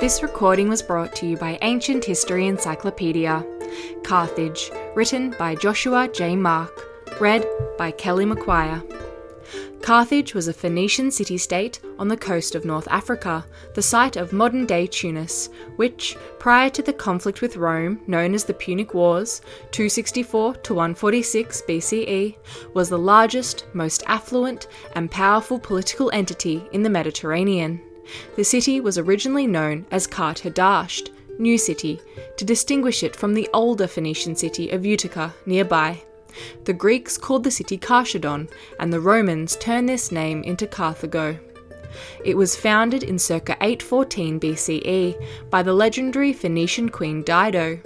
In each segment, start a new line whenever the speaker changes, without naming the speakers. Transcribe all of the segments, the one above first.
This recording was brought to you by Ancient History Encyclopedia. Carthage, written by Joshua J. Mark, read by Kelly Macquire. Carthage was a Phoenician city state on the coast of North Africa, the site of modern day Tunis, which, prior to the conflict with Rome, known as the Punic Wars, 264 to 146 BCE, was the largest, most affluent, and powerful political entity in the Mediterranean. The city was originally known as Kart Hadasht, New City, to distinguish it from the older Phoenician city of Utica nearby. The Greeks called the city Karchedon, and the Romans turned this name into Carthago. It was founded in circa 814 BCE by the legendary Phoenician queen Dido,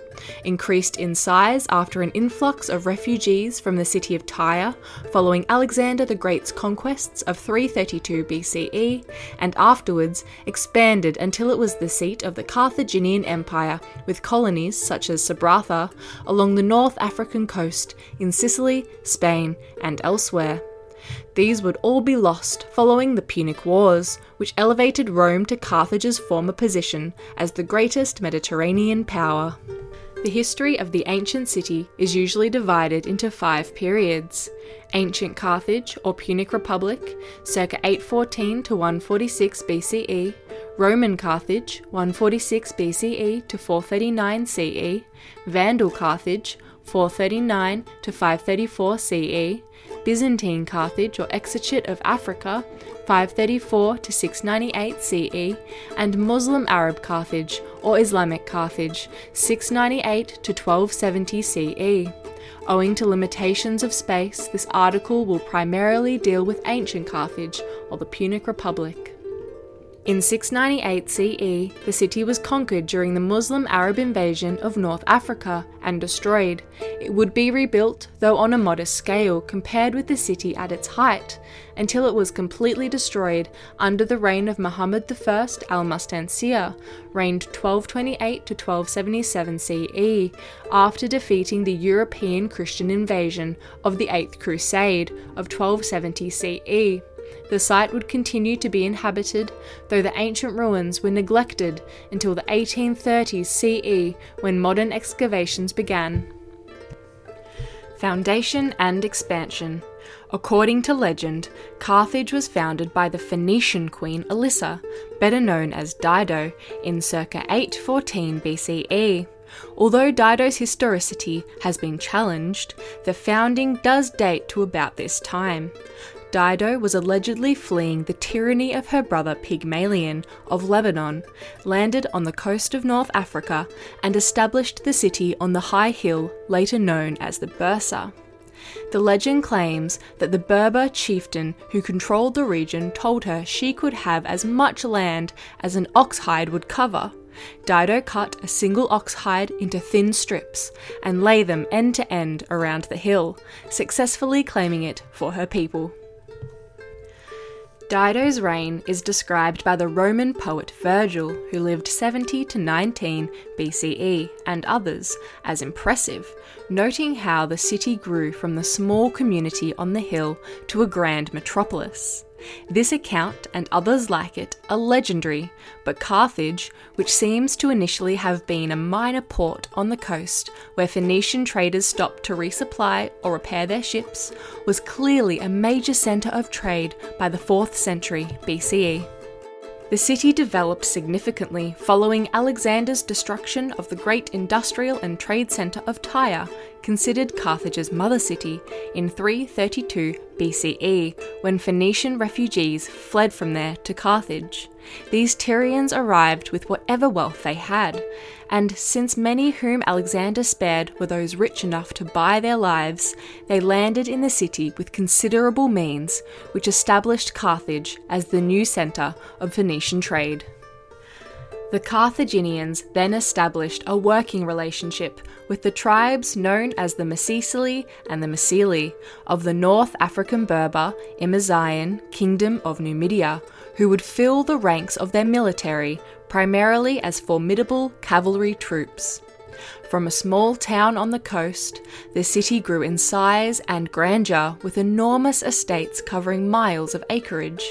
increased in size after an influx of refugees from the city of Tyre following Alexander the Great's conquests of 332 BCE, and afterwards expanded until it was the seat of the Carthaginian Empire, with colonies such as Sabratha along the North African coast, in Sicily, Spain, and elsewhere. These would all be lost following the Punic Wars, which elevated Rome to Carthage's former position as the greatest Mediterranean power. The history of the ancient city is usually divided into five periods. Ancient Carthage or Punic Republic, circa 814 to 146 BCE, Roman Carthage, 146 BCE to 439 CE, Vandal Carthage, 439 to 534 CE, Byzantine Carthage or Exarchate of Africa, 534 to 698 CE, and Muslim Arab Carthage or Islamic Carthage, 698 to 1270 CE. Owing to limitations of space, this article will primarily deal with ancient Carthage or the Punic Republic. In 698 CE, the city was conquered during the Muslim Arab invasion of North Africa and destroyed. It would be rebuilt, though on a modest scale compared with the city at its height, until it was completely destroyed under the reign of Muhammad I al Mustansir, reigned 1228 to 1277 CE, after defeating the European Christian invasion of the Eighth Crusade of 1270 CE the site would continue to be inhabited, though the ancient ruins were neglected until the 1830s CE when modern excavations began. Foundation and expansion. According to legend, Carthage was founded by the Phoenician queen Elissa, better known as Dido, in circa 814 BCE. Although Dido's historicity has been challenged, the founding does date to about this time. Dido was allegedly fleeing the tyranny of her brother Pygmalion of Lebanon, landed on the coast of North Africa, and established the city on the high hill later known as the Byrsa. The legend claims that the Berber chieftain who controlled the region told her she could have as much land as an ox hide would cover. Dido cut a single ox hide into thin strips and lay them end to end around the hill, successfully claiming it for her people. Dido's reign is described by the Roman poet Virgil, who lived 70 to 19 BCE, and others as impressive, noting how the city grew from the small community on the hill to a grand metropolis. This account and others like it are legendary, but Carthage, which seems to initially have been a minor port on the coast where Phoenician traders stopped to resupply or repair their ships, was clearly a major centre of trade by the 4th century BCE. The city developed significantly following Alexander's destruction of the great industrial and trade centre of Tyre, considered Carthage's mother city, in 332 BCE, when Phoenician refugees fled from there to Carthage. These Tyrians arrived with whatever wealth they had, and since many whom Alexander spared were those rich enough to buy their lives, they landed in the city with considerable means, which established Carthage as the new centre of Phoenician trade. The Carthaginians then established a working relationship with the tribes known as the Masaesyli and the Massylii of the North African Berber Imazighen Kingdom of Numidia, who would fill the ranks of their military primarily as formidable cavalry troops. From a small town on the coast, the city grew in size and grandeur with enormous estates covering miles of acreage.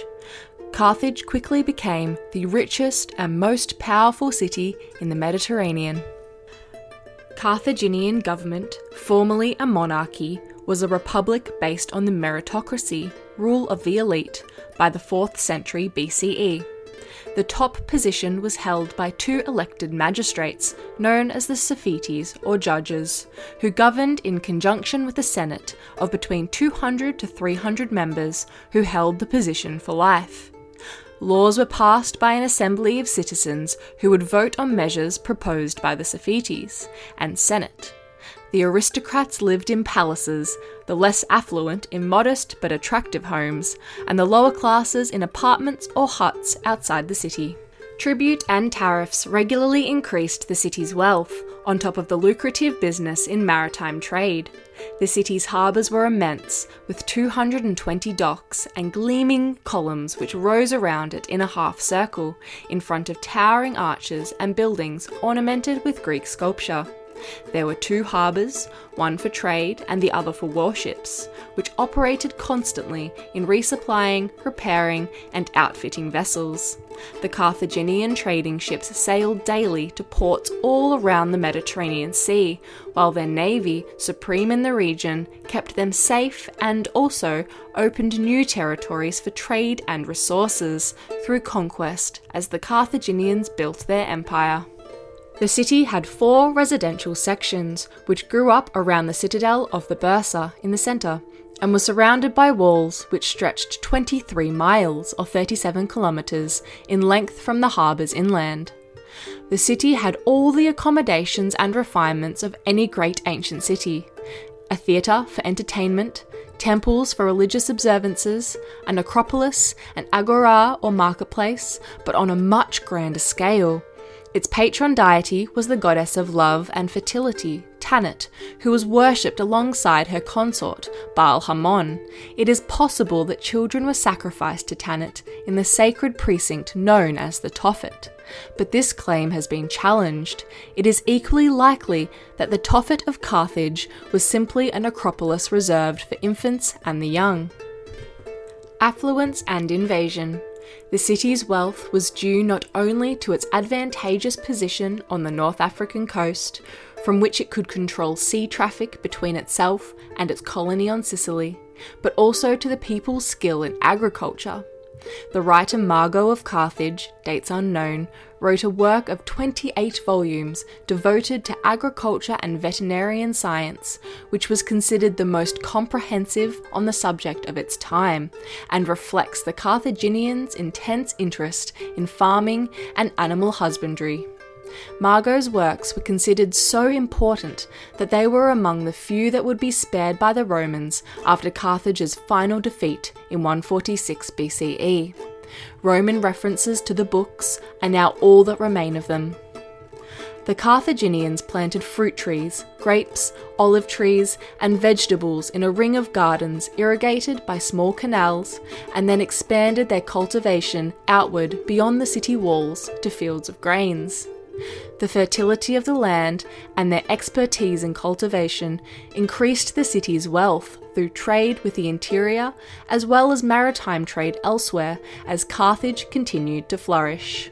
Carthage quickly became the richest and most powerful city in the Mediterranean. Carthaginian government, formerly a monarchy, was a republic based on the meritocracy, rule of the elite, by the 4th century BCE. The top position was held by two elected magistrates, known as the Sophetes or judges, who governed in conjunction with a senate of between 200 to 300 members who held the position for life. Laws were passed by an assembly of citizens who would vote on measures proposed by the Sophetes and Senate. The aristocrats lived in palaces, the less affluent in modest but attractive homes, and the lower classes in apartments or huts outside the city. Tribute and tariffs regularly increased the city's wealth, on top of the lucrative business in maritime trade. The city's harbours were immense, with 220 docks and gleaming columns which rose around it in a half circle, in front of towering arches and buildings ornamented with Greek sculpture. There were two harbours, one for trade and the other for warships, which operated constantly in resupplying, repairing, and outfitting vessels. The Carthaginian trading ships sailed daily to ports all around the Mediterranean Sea, while their navy, supreme in the region, kept them safe and also opened new territories for trade and resources through conquest as the Carthaginians built their empire. The city had four residential sections, which grew up around the citadel of the Byrsa in the centre, and was surrounded by walls which stretched 23 miles or 37 kilometres in length from the harbours inland. The city had all the accommodations and refinements of any great ancient city a theatre for entertainment, temples for religious observances, an acropolis, an agora or marketplace, but on a much grander scale its patron deity was the goddess of love and fertility, Tanit, who was worshipped alongside her consort, Baal Hamon. It is possible that children were sacrificed to Tanit in the sacred precinct known as the Tophet. But this claim has been challenged. It is equally likely that the Tophet of Carthage was simply an acropolis reserved for infants and the young. Affluence and invasion. The city's wealth was due not only to its advantageous position on the North African coast, from which it could control sea traffic between itself and its colony on Sicily, but also to the people's skill in agriculture. The writer Mago of Carthage, dates unknown, wrote a work of 28 volumes devoted to agriculture and veterinarian science, which was considered the most comprehensive on the subject of its time, and reflects the Carthaginians' intense interest in farming and animal husbandry. Mago's works were considered so important that they were among the few that would be spared by the Romans after Carthage's final defeat in 146 BCE. Roman references to the books are now all that remain of them. The Carthaginians planted fruit trees, grapes, olive trees, and vegetables in a ring of gardens irrigated by small canals, and then expanded their cultivation outward beyond the city walls to fields of grains. The fertility of the land and their expertise in cultivation increased the city's wealth through trade with the interior as well as maritime trade elsewhere as Carthage continued to flourish.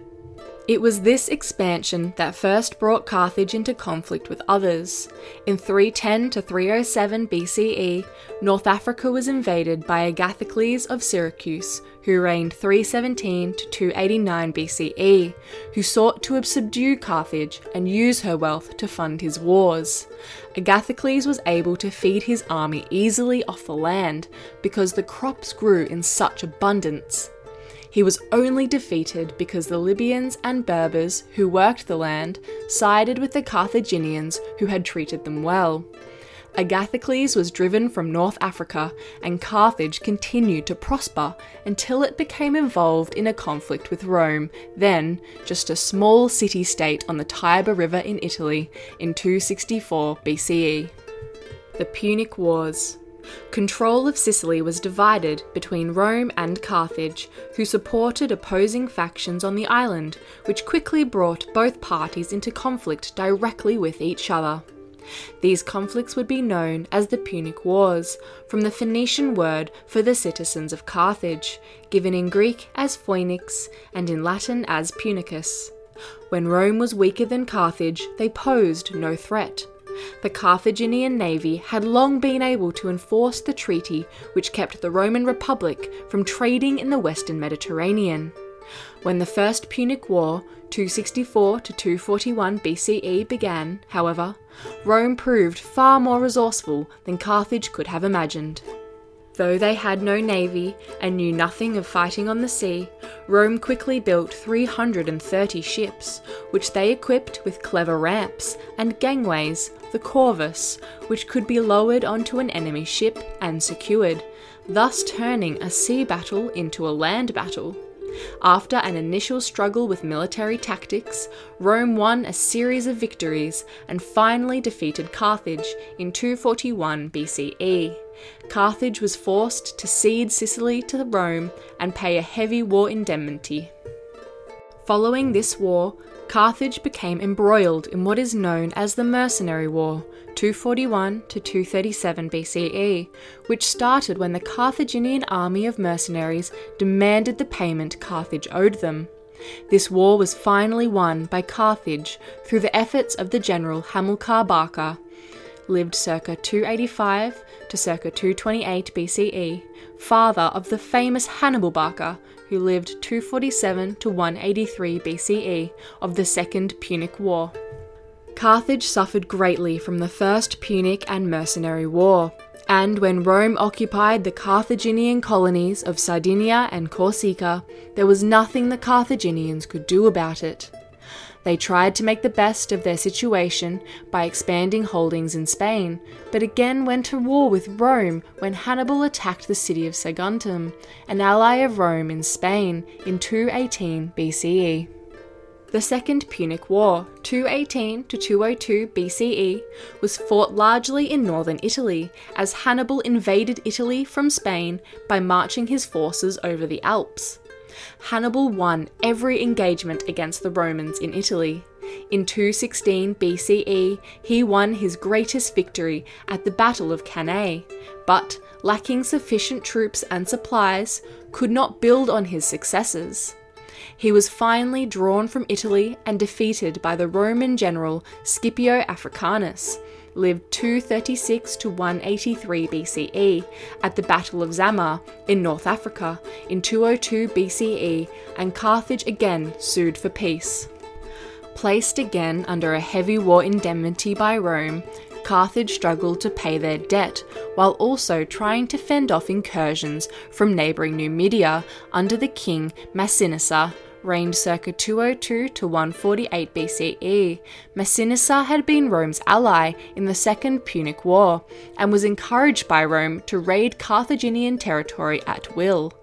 It was this expansion that first brought Carthage into conflict with others. In 310 to 307 BCE, North Africa was invaded by Agathocles of Syracuse, who reigned 317 to 289 BCE, who sought to subdue Carthage and use her wealth to fund his wars. Agathocles was able to feed his army easily off the land because the crops grew in such abundance. He was only defeated because the Libyans and Berbers who worked the land sided with the Carthaginians who had treated them well. Agathocles was driven from North Africa, and Carthage continued to prosper until it became involved in a conflict with Rome, then just a small city state on the Tiber River in Italy, in 264 BCE. The Punic Wars. Control of Sicily was divided between Rome and Carthage, who supported opposing factions on the island, which quickly brought both parties into conflict directly with each other. These conflicts would be known as the Punic Wars, from the Phoenician word for the citizens of Carthage, given in Greek as Phoenix and in Latin as Punicus. When Rome was weaker than Carthage, they posed no threat. The Carthaginian navy had long been able to enforce the treaty which kept the Roman Republic from trading in the western Mediterranean. When the First Punic War, 264 to 241 BCE, began, however, Rome proved far more resourceful than Carthage could have imagined. Though they had no navy and knew nothing of fighting on the sea, Rome quickly built 330 ships, which they equipped with clever ramps and gangways, the corvus, which could be lowered onto an enemy ship and secured, thus turning a sea battle into a land battle. After an initial struggle with military tactics, Rome won a series of victories and finally defeated Carthage in 241 BCE. Carthage was forced to cede Sicily to Rome and pay a heavy war indemnity. Following this war, Carthage became embroiled in what is known as the Mercenary War, 241 to 237 BCE, which started when the Carthaginian army of mercenaries demanded the payment Carthage owed them. This war was finally won by Carthage through the efforts of the general Hamilcar Barca, lived circa 285 to circa 228 BCE, father of the famous Hannibal Barca, who lived 247 to 183 BCE of the Second Punic War. Carthage suffered greatly from the First Punic and Mercenary War, and when Rome occupied the Carthaginian colonies of Sardinia and Corsica, there was nothing the Carthaginians could do about it. They tried to make the best of their situation by expanding holdings in Spain, but again went to war with Rome when Hannibal attacked the city of Saguntum, an ally of Rome in Spain, in 218 BCE. The Second Punic War, 218 to 202 BCE, was fought largely in northern Italy as Hannibal invaded Italy from Spain by marching his forces over the Alps. Hannibal won every engagement against the Romans in Italy. In 216 BCE, he won his greatest victory at the Battle of Cannae, but, lacking sufficient troops and supplies, could not build on his successes. He was finally drawn from Italy and defeated by the Roman general Scipio Africanus, lived 236 to 183 BCE at the Battle of Zama in North Africa in 202 BCE, and Carthage again sued for peace. Placed again under a heavy war indemnity by Rome, Carthage struggled to pay their debt while also trying to fend off incursions from neighbouring Numidia under the king Massinissa, reigned circa 202 to 148 BCE. Massinissa had been Rome's ally in the Second Punic War and was encouraged by Rome to raid Carthaginian territory at will.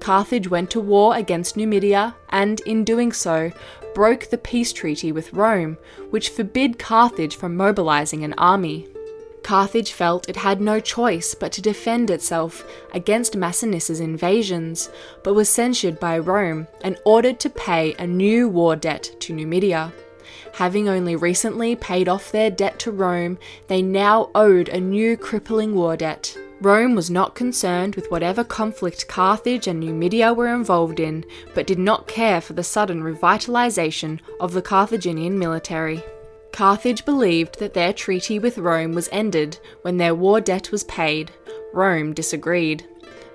Carthage went to war against Numidia and, in doing so, broke the peace treaty with Rome, which forbid Carthage from mobilizing an army. Carthage felt it had no choice but to defend itself against Massiniss's invasions, but was censured by Rome and ordered to pay a new war debt to Numidia. Having only recently paid off their debt to Rome, they now owed a new crippling war debt. Rome was not concerned with whatever conflict Carthage and Numidia were involved in, but did not care for the sudden revitalization of the Carthaginian military. Carthage believed that their treaty with Rome was ended when their war debt was paid. Rome disagreed.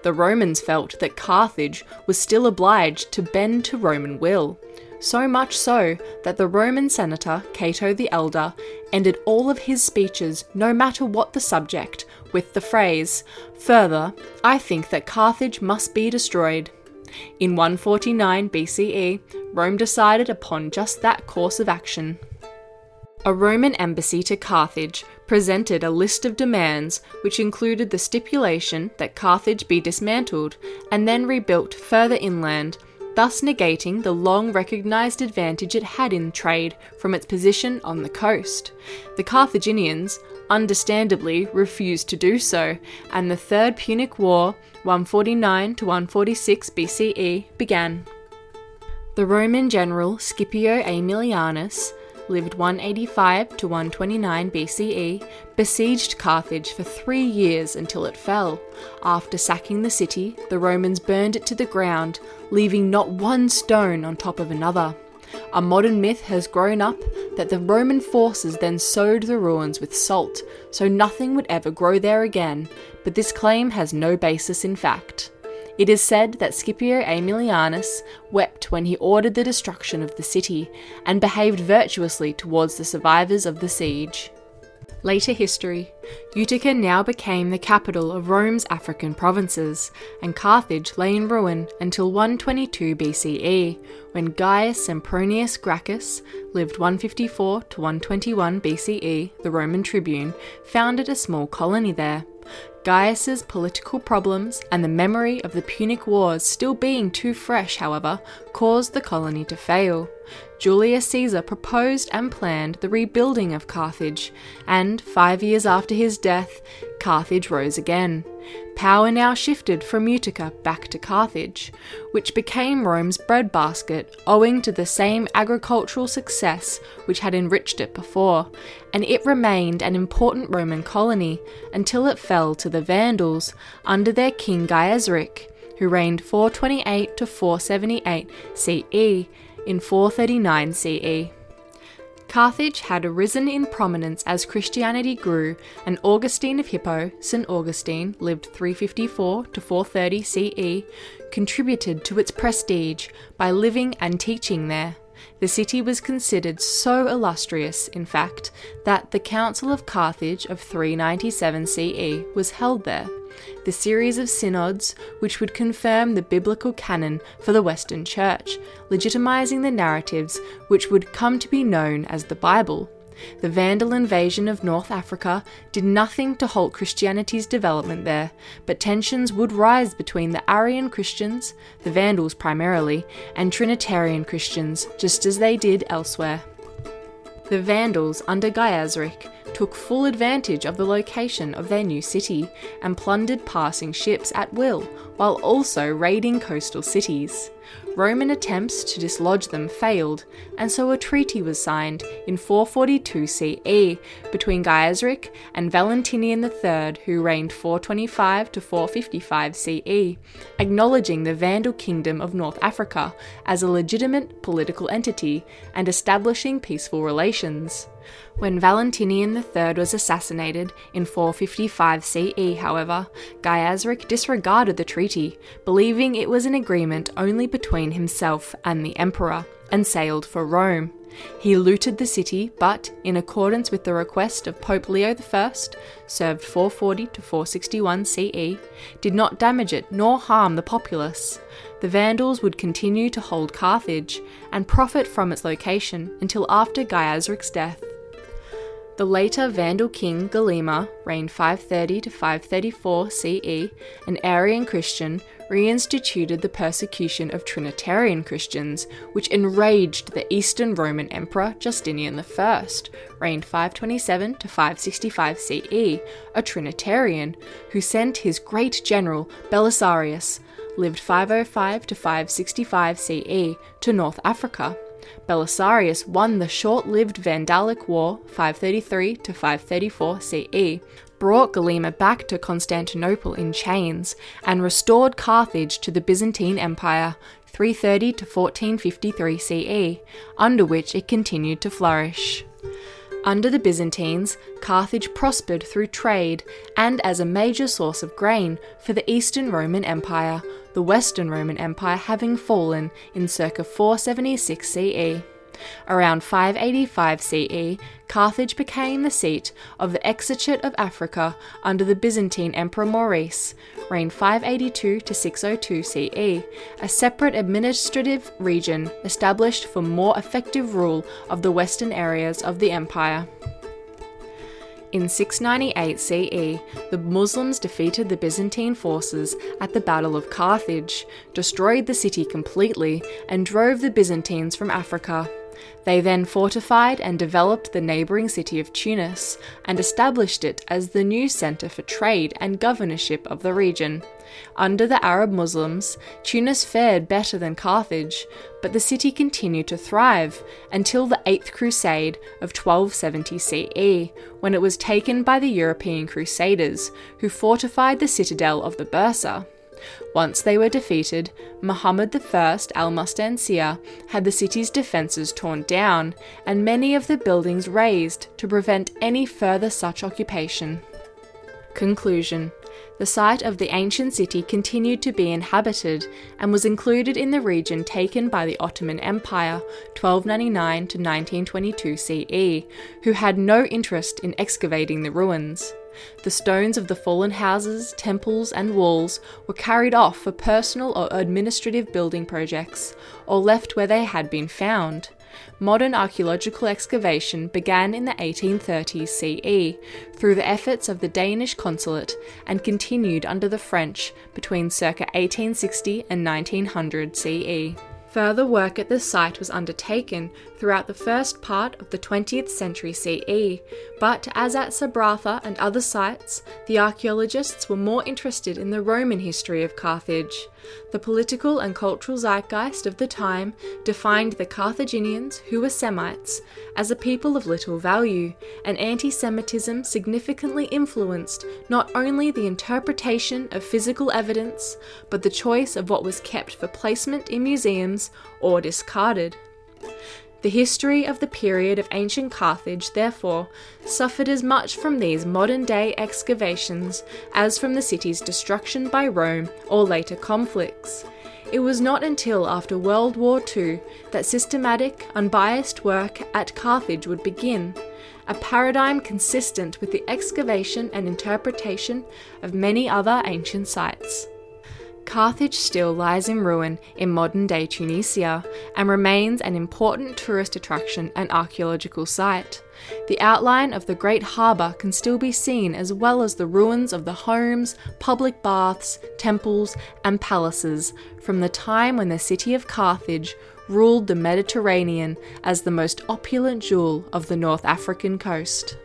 The Romans felt that Carthage was still obliged to bend to Roman will. So much so that the Roman senator, Cato the Elder, ended all of his speeches, no matter what the subject, with the phrase, Further, I think that Carthage must be destroyed. In 149 BCE, Rome decided upon just that course of action. A Roman embassy to Carthage presented a list of demands which included the stipulation that Carthage be dismantled and then rebuilt further inland, thus negating the long recognised advantage it had in trade from its position on the coast. The Carthaginians, understandably, refused to do so, and the Third Punic War, 149 to 146 BCE, began. The Roman general Scipio Aemilianus lived 185 to 129 BCE, besieged Carthage for three years until it fell. After sacking the city, the Romans burned it to the ground, leaving not one stone on top of another. A modern myth has grown up that the Roman forces then sowed the ruins with salt, so nothing would ever grow there again, but this claim has no basis in fact. It is said that Scipio Aemilianus wept when he ordered the destruction of the city and behaved virtuously towards the survivors of the siege. Later history Utica now became the capital of Rome's African provinces, and Carthage lay in ruin until 122 BCE, when Gaius Sempronius Gracchus lived 154 to 121 BCE, the Roman tribune, founded a small colony there. Gaius's political problems and the memory of the Punic Wars still being too fresh, however, caused the colony to fail. Julius Caesar proposed and planned the rebuilding of Carthage, and five years after his death, Carthage rose again. Power now shifted from Utica back to Carthage, which became Rome's breadbasket owing to the same agricultural success which had enriched it before, and it remained an important Roman colony until it fell to the Vandals under their king Gaiseric, who reigned 428 to 478 CE in 439 CE. Carthage had arisen in prominence as Christianity grew, and Augustine of Hippo, St. Augustine, lived 354 to 430 CE, contributed to its prestige by living and teaching there. The city was considered so illustrious, in fact, that the Council of Carthage of 397 CE was held there the series of synods which would confirm the biblical canon for the Western Church, legitimizing the narratives which would come to be known as the Bible. The Vandal invasion of North Africa did nothing to halt Christianity's development there, but tensions would rise between the Arian Christians, the Vandals primarily, and Trinitarian Christians, just as they did elsewhere. The Vandals under Gaiseric took full advantage of the location of their new city and plundered passing ships at will, while also raiding coastal cities. Roman attempts to dislodge them failed, and so a treaty was signed in 442 CE between Gaiseric and Valentinian III, who reigned 425 to 455 CE, acknowledging the Vandal Kingdom of North Africa as a legitimate political entity and establishing peaceful relations. When Valentinian III was assassinated in 455 CE, however, Gaiseric disregarded the treaty, believing it was an agreement only between himself and the emperor, and sailed for Rome. He looted the city, but, in accordance with the request of Pope Leo I, served 440 to 461 CE, did not damage it nor harm the populace. The Vandals would continue to hold Carthage and profit from its location until after Gaiseric's death. The later Vandal king Gelimer reigned 530 to 534 CE, an Arian Christian, reinstituted the persecution of Trinitarian Christians, which enraged the Eastern Roman Emperor Justinian I, reigned 527 to 565 CE, a Trinitarian, who sent his great general Belisarius, lived 505 to 565 CE, to North Africa. Belisarius won the short lived Vandalic War 533 to 534 CE, brought Gelimer back to Constantinople in chains, and restored Carthage to the Byzantine Empire 330 to 1453 CE, under which it continued to flourish. Under the Byzantines, Carthage prospered through trade and as a major source of grain for the Eastern Roman Empire, the Western Roman Empire having fallen in circa 476 CE. Around 585 CE, Carthage became the seat of the Exarchate of Africa under the Byzantine Emperor Maurice, reigned 582 to 602 CE, a separate administrative region established for more effective rule of the western areas of the empire. In 698 CE, the Muslims defeated the Byzantine forces at the Battle of Carthage, destroyed the city completely, and drove the Byzantines from Africa. They then fortified and developed the neighbouring city of Tunis and established it as the new centre for trade and governorship of the region. Under the Arab Muslims, Tunis fared better than Carthage, but the city continued to thrive until the Eighth Crusade of 1270 CE, when it was taken by the European Crusaders, who fortified the citadel of the Byrsa. Once they were defeated, Muhammad I al Mustansir had the city's defences torn down and many of the buildings razed to prevent any further such occupation. Conclusion The site of the ancient city continued to be inhabited and was included in the region taken by the Ottoman Empire 1299 to 1922 CE, who had no interest in excavating the ruins. The stones of the fallen houses, temples, and walls were carried off for personal or administrative building projects, or left where they had been found. Modern archaeological excavation began in the 1830s CE through the efforts of the Danish consulate and continued under the French between circa 1860 and 1900 CE. Further work at the site was undertaken throughout the first part of the 20th century CE, but as at Sabratha and other sites, the archaeologists were more interested in the Roman history of Carthage. The political and cultural zeitgeist of the time defined the Carthaginians, who were Semites, as a people of little value, and anti Semitism significantly influenced not only the interpretation of physical evidence, but the choice of what was kept for placement in museums or discarded. The history of the period of ancient Carthage, therefore, suffered as much from these modern day excavations as from the city's destruction by Rome or later conflicts. It was not until after World War II that systematic, unbiased work at Carthage would begin, a paradigm consistent with the excavation and interpretation of many other ancient sites. Carthage still lies in ruin in modern day Tunisia and remains an important tourist attraction and archaeological site. The outline of the great harbour can still be seen, as well as the ruins of the homes, public baths, temples, and palaces from the time when the city of Carthage ruled the Mediterranean as the most opulent jewel of the North African coast.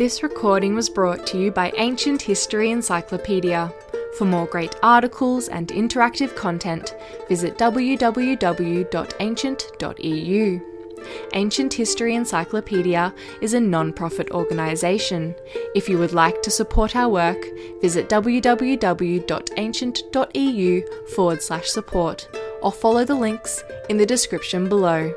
This recording was brought to you by Ancient History Encyclopedia. For more great articles and interactive content, visit www.ancient.eu. Ancient History Encyclopedia is a non profit organisation. If you would like to support our work, visit www.ancient.eu forward slash support or follow the links in the description below.